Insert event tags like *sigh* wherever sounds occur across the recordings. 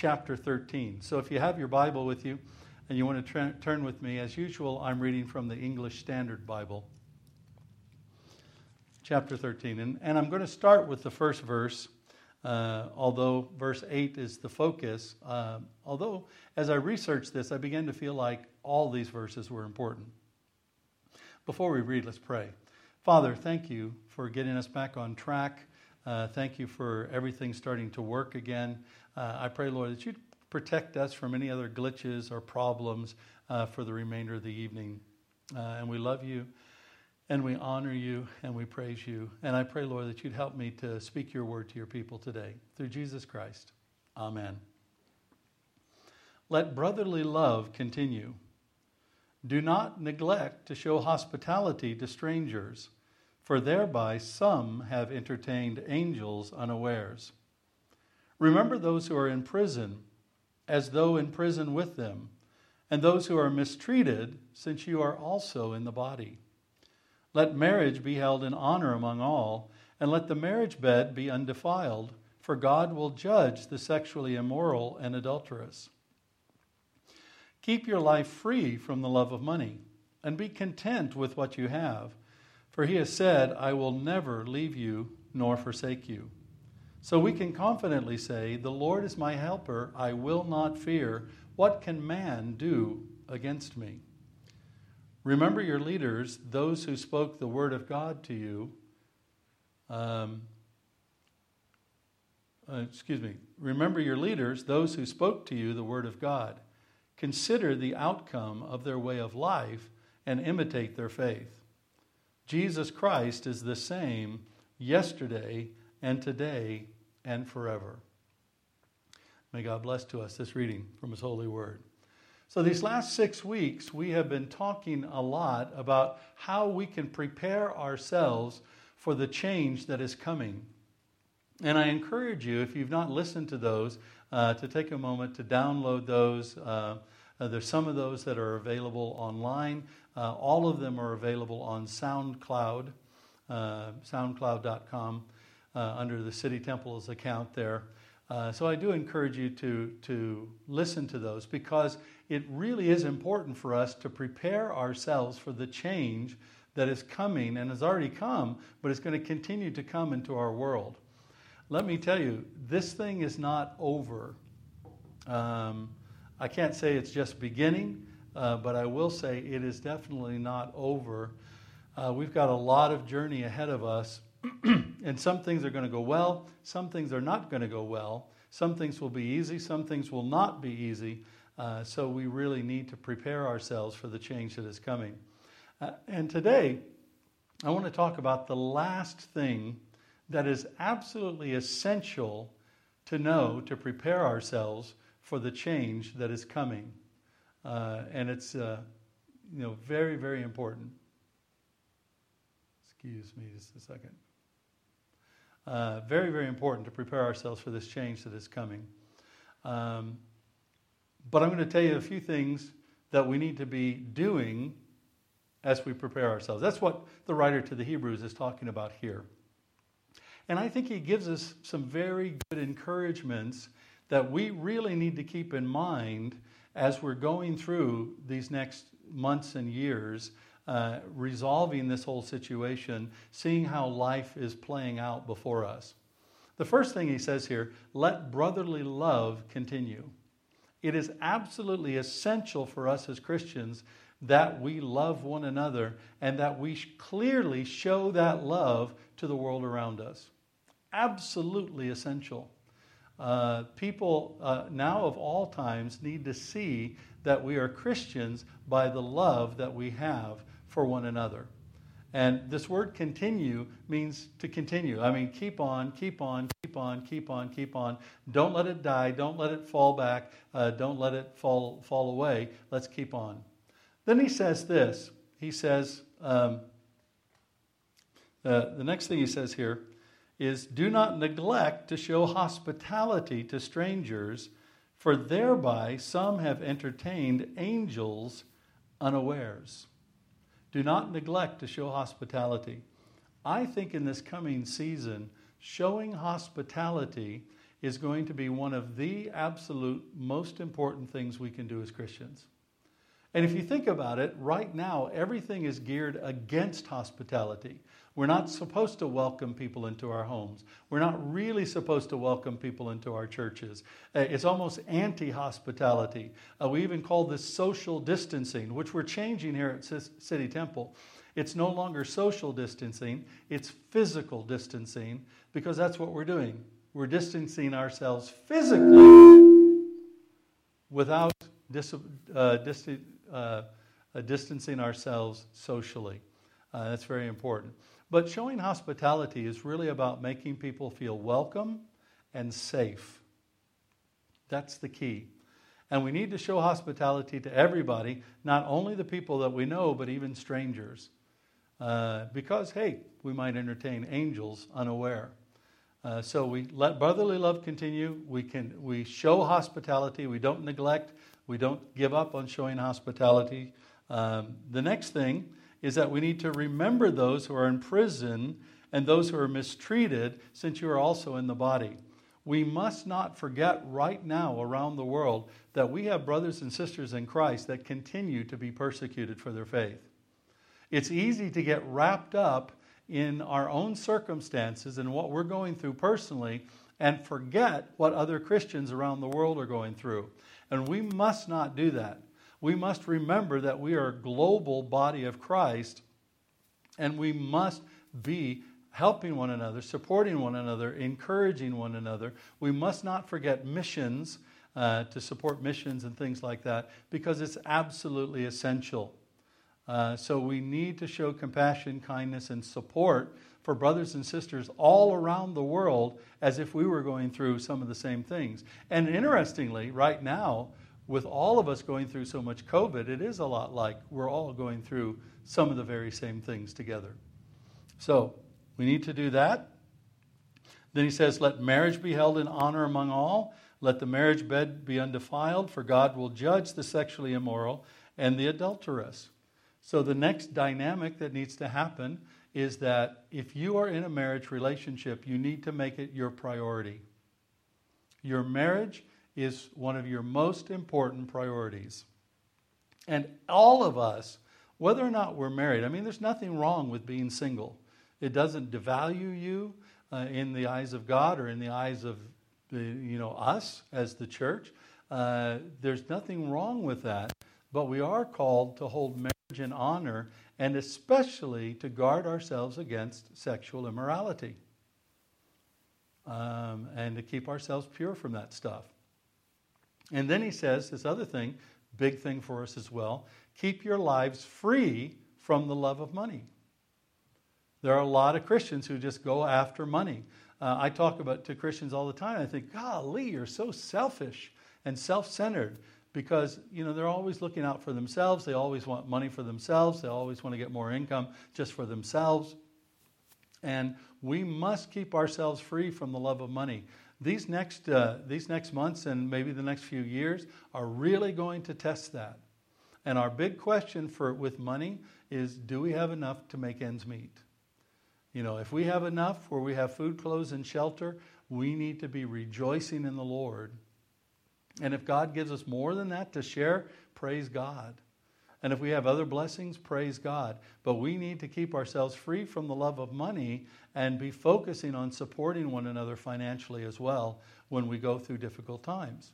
chapter 13. So if you have your Bible with you and you want to tra- turn with me, as usual, I'm reading from the English Standard Bible. Chapter 13. And, and I'm going to start with the first verse, uh, although verse 8 is the focus. Uh, although, as I researched this, I began to feel like all these verses were important. Before we read, let's pray. Father, thank you for getting us back on track. Uh, thank you for everything starting to work again. Uh, I pray, Lord, that you'd protect us from any other glitches or problems uh, for the remainder of the evening. Uh, and we love you and we honor you and we praise you. And I pray, Lord, that you'd help me to speak your word to your people today. Through Jesus Christ. Amen. Let brotherly love continue. Do not neglect to show hospitality to strangers, for thereby some have entertained angels unawares. Remember those who are in prison, as though in prison with them, and those who are mistreated, since you are also in the body. Let marriage be held in honor among all, and let the marriage bed be undefiled, for God will judge the sexually immoral and adulterous. Keep your life free from the love of money, and be content with what you have. For he has said, I will never leave you nor forsake you. So we can confidently say, The Lord is my helper, I will not fear. What can man do against me? Remember your leaders, those who spoke the word of God to you. Um, uh, excuse me. Remember your leaders, those who spoke to you the word of God. Consider the outcome of their way of life and imitate their faith. Jesus Christ is the same yesterday and today and forever. May God bless to us this reading from His holy word. So, these last six weeks, we have been talking a lot about how we can prepare ourselves for the change that is coming. And I encourage you, if you've not listened to those, uh, to take a moment to download those. Uh, uh, there's some of those that are available online. Uh, all of them are available on SoundCloud, uh, soundcloud.com, uh, under the City Temples account there. Uh, so I do encourage you to, to listen to those because it really is important for us to prepare ourselves for the change that is coming and has already come, but it's going to continue to come into our world. Let me tell you, this thing is not over. Um, I can't say it's just beginning, uh, but I will say it is definitely not over. Uh, we've got a lot of journey ahead of us, *clears throat* and some things are going to go well, some things are not going to go well. Some things will be easy, some things will not be easy. Uh, so we really need to prepare ourselves for the change that is coming. Uh, and today, I want to talk about the last thing that is absolutely essential to know to prepare ourselves for the change that is coming. Uh, and it's uh, you know, very, very important. Excuse me just a second. Uh, very, very important to prepare ourselves for this change that is coming. Um, but I'm going to tell you a few things that we need to be doing as we prepare ourselves. That's what the writer to the Hebrews is talking about here. And I think he gives us some very good encouragements that we really need to keep in mind as we're going through these next months and years, uh, resolving this whole situation, seeing how life is playing out before us. The first thing he says here let brotherly love continue. It is absolutely essential for us as Christians that we love one another and that we clearly show that love to the world around us absolutely essential. Uh, people uh, now of all times need to see that we are Christians by the love that we have for one another. And this word continue means to continue. I mean, keep on, keep on, keep on, keep on, keep on. Don't let it die. Don't let it fall back. Uh, don't let it fall, fall away. Let's keep on. Then he says this. He says, um, uh, the next thing he says here is do not neglect to show hospitality to strangers, for thereby some have entertained angels unawares. Do not neglect to show hospitality. I think in this coming season, showing hospitality is going to be one of the absolute most important things we can do as Christians. And if you think about it, right now, everything is geared against hospitality. We're not supposed to welcome people into our homes. We're not really supposed to welcome people into our churches. Uh, it's almost anti hospitality. Uh, we even call this social distancing, which we're changing here at C- City Temple. It's no longer social distancing, it's physical distancing because that's what we're doing. We're distancing ourselves physically without dis- uh, dis- uh, uh, distancing ourselves socially. Uh, that's very important. But showing hospitality is really about making people feel welcome and safe. That's the key. And we need to show hospitality to everybody, not only the people that we know, but even strangers. Uh, because, hey, we might entertain angels unaware. Uh, so we let brotherly love continue. We, can, we show hospitality. We don't neglect. We don't give up on showing hospitality. Um, the next thing is that we need to remember those who are in prison and those who are mistreated, since you are also in the body. We must not forget right now around the world that we have brothers and sisters in Christ that continue to be persecuted for their faith. It's easy to get wrapped up in our own circumstances and what we're going through personally and forget what other Christians around the world are going through. And we must not do that we must remember that we are a global body of Christ and we must be helping one another, supporting one another, encouraging one another. We must not forget missions uh, to support missions and things like that because it's absolutely essential. Uh, so we need to show compassion, kindness, and support for brothers and sisters all around the world as if we were going through some of the same things. And interestingly, right now, with all of us going through so much COVID, it is a lot like we're all going through some of the very same things together. So we need to do that. Then he says, Let marriage be held in honor among all. Let the marriage bed be undefiled, for God will judge the sexually immoral and the adulteress. So the next dynamic that needs to happen is that if you are in a marriage relationship, you need to make it your priority. Your marriage is one of your most important priorities. And all of us, whether or not we're married, I mean, there's nothing wrong with being single. It doesn't devalue you uh, in the eyes of God or in the eyes of the, you know us as the church. Uh, there's nothing wrong with that, but we are called to hold marriage in honor and especially to guard ourselves against sexual immorality um, and to keep ourselves pure from that stuff. And then he says this other thing, big thing for us as well keep your lives free from the love of money. There are a lot of Christians who just go after money. Uh, I talk about to Christians all the time. I think, golly, you're so selfish and self-centered because you know they're always looking out for themselves. They always want money for themselves. They always want to get more income just for themselves. And we must keep ourselves free from the love of money. These next, uh, these next months and maybe the next few years are really going to test that. And our big question for with money is do we have enough to make ends meet? You know, if we have enough where we have food, clothes, and shelter, we need to be rejoicing in the Lord. And if God gives us more than that to share, praise God. And if we have other blessings, praise God. But we need to keep ourselves free from the love of money and be focusing on supporting one another financially as well when we go through difficult times.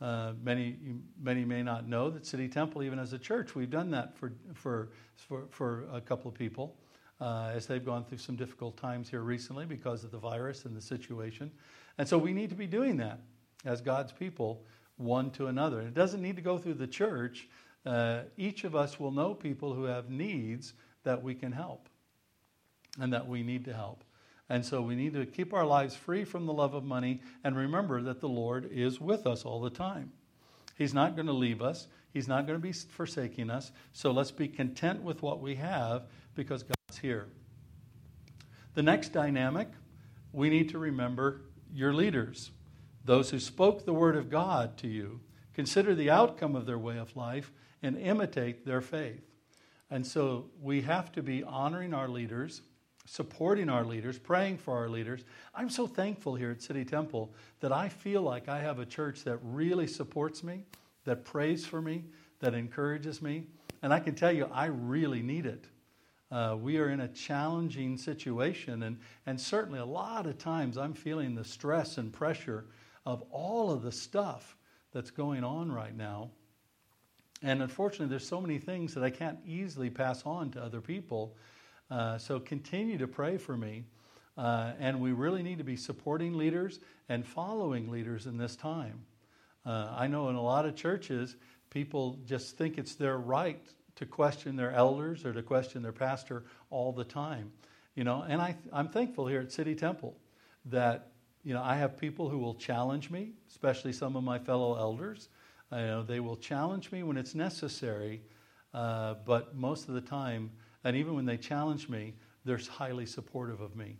Uh, many, many may not know that City Temple, even as a church, we've done that for, for, for, for a couple of people uh, as they've gone through some difficult times here recently because of the virus and the situation. And so we need to be doing that as God's people, one to another. And it doesn't need to go through the church uh, each of us will know people who have needs that we can help and that we need to help. And so we need to keep our lives free from the love of money and remember that the Lord is with us all the time. He's not going to leave us, He's not going to be forsaking us. So let's be content with what we have because God's here. The next dynamic, we need to remember your leaders, those who spoke the word of God to you. Consider the outcome of their way of life and imitate their faith. And so we have to be honoring our leaders supporting our leaders, praying for our leaders. I'm so thankful here at City Temple that I feel like I have a church that really supports me, that prays for me, that encourages me. And I can tell you, I really need it. Uh, we are in a challenging situation, and, and certainly a lot of times I'm feeling the stress and pressure of all of the stuff that's going on right now. And unfortunately, there's so many things that I can't easily pass on to other people uh, so continue to pray for me. Uh, and we really need to be supporting leaders and following leaders in this time. Uh, I know in a lot of churches, people just think it's their right to question their elders or to question their pastor all the time. You know, and I, I'm thankful here at City Temple that you know I have people who will challenge me, especially some of my fellow elders. They will challenge me when it's necessary, uh, but most of the time and even when they challenge me, they're highly supportive of me.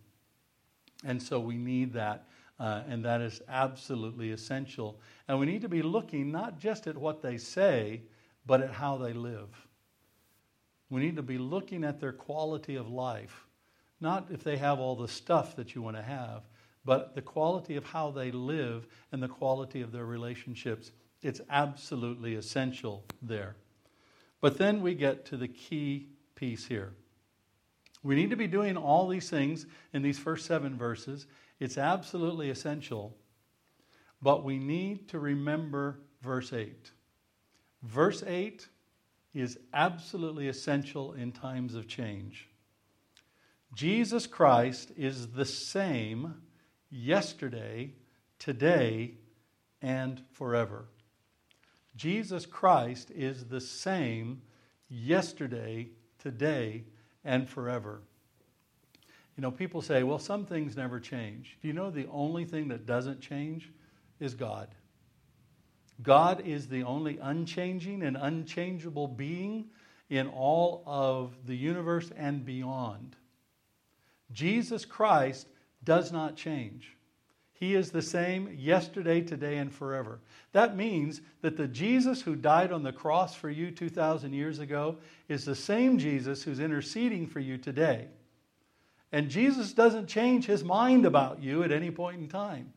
And so we need that, uh, and that is absolutely essential. And we need to be looking not just at what they say, but at how they live. We need to be looking at their quality of life, not if they have all the stuff that you want to have, but the quality of how they live and the quality of their relationships. It's absolutely essential there. But then we get to the key piece here. We need to be doing all these things in these first seven verses. It's absolutely essential. But we need to remember verse 8. Verse 8 is absolutely essential in times of change. Jesus Christ is the same yesterday, today, and forever. Jesus Christ is the same yesterday, today, and forever. You know, people say, well, some things never change. Do you know the only thing that doesn't change is God? God is the only unchanging and unchangeable being in all of the universe and beyond. Jesus Christ does not change. He is the same yesterday, today, and forever. That means that the Jesus who died on the cross for you 2,000 years ago is the same Jesus who's interceding for you today. And Jesus doesn't change his mind about you at any point in time.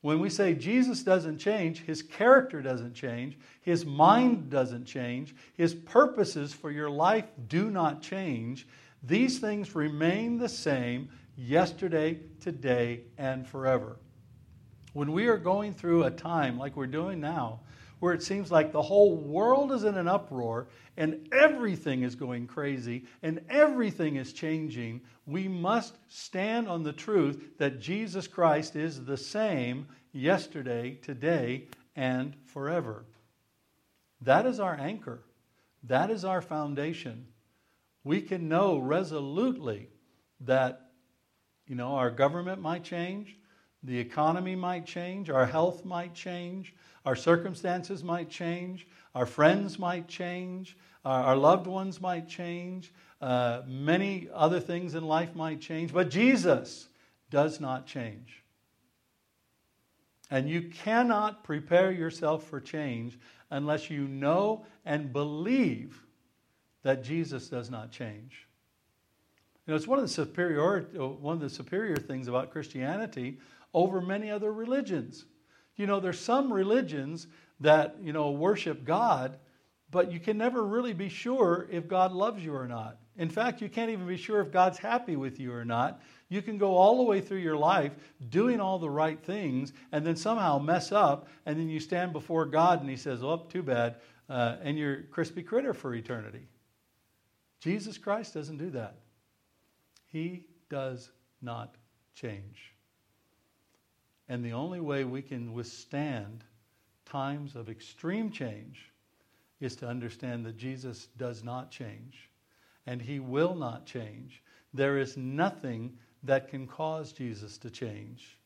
When we say Jesus doesn't change, his character doesn't change, his mind doesn't change, his purposes for your life do not change. These things remain the same yesterday, today, and forever. When we are going through a time like we're doing now, where it seems like the whole world is in an uproar and everything is going crazy and everything is changing, we must stand on the truth that Jesus Christ is the same yesterday, today, and forever. That is our anchor. That is our foundation. We can know resolutely that you know, our government might change, the economy might change, our health might change, our circumstances might change, our friends might change, our, our loved ones might change, uh, many other things in life might change, but Jesus does not change. And you cannot prepare yourself for change unless you know and believe that Jesus does not change. You know, it's one of the superior one of the superior things about Christianity over many other religions. You know, there's some religions that, you know, worship God, but you can never really be sure if God loves you or not. In fact, you can't even be sure if God's happy with you or not. You can go all the way through your life doing all the right things and then somehow mess up, and then you stand before God and He says, Oh, too bad, uh, and you're crispy critter for eternity. Jesus Christ doesn't do that. He does not change. And the only way we can withstand times of extreme change is to understand that Jesus does not change and he will not change. There is nothing that can cause Jesus to change.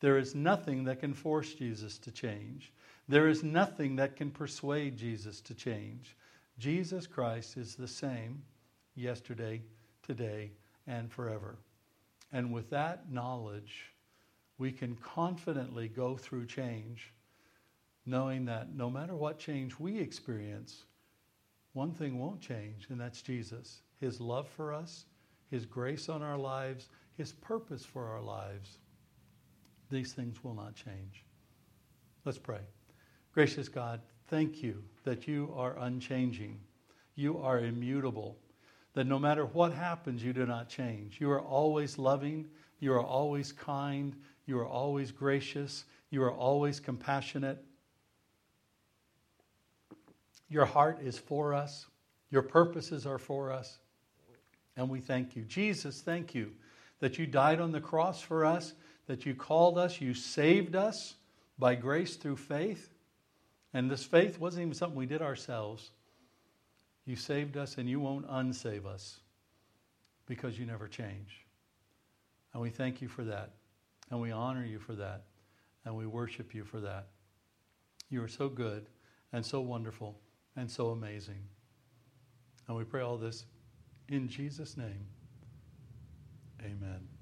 There is nothing that can force Jesus to change. There is nothing that can persuade Jesus to change. Jesus Christ is the same yesterday, today, and forever. And with that knowledge, we can confidently go through change, knowing that no matter what change we experience, one thing won't change, and that's Jesus. His love for us, His grace on our lives, His purpose for our lives, these things will not change. Let's pray. Gracious God, thank you that you are unchanging. You are immutable. That no matter what happens, you do not change. You are always loving. You are always kind. You are always gracious. You are always compassionate. Your heart is for us. Your purposes are for us. And we thank you. Jesus, thank you that you died on the cross for us, that you called us, you saved us by grace through faith. And this faith wasn't even something we did ourselves. You saved us and you won't unsave us because you never change. And we thank you for that. And we honor you for that. And we worship you for that. You are so good and so wonderful and so amazing. And we pray all this in Jesus' name. Amen.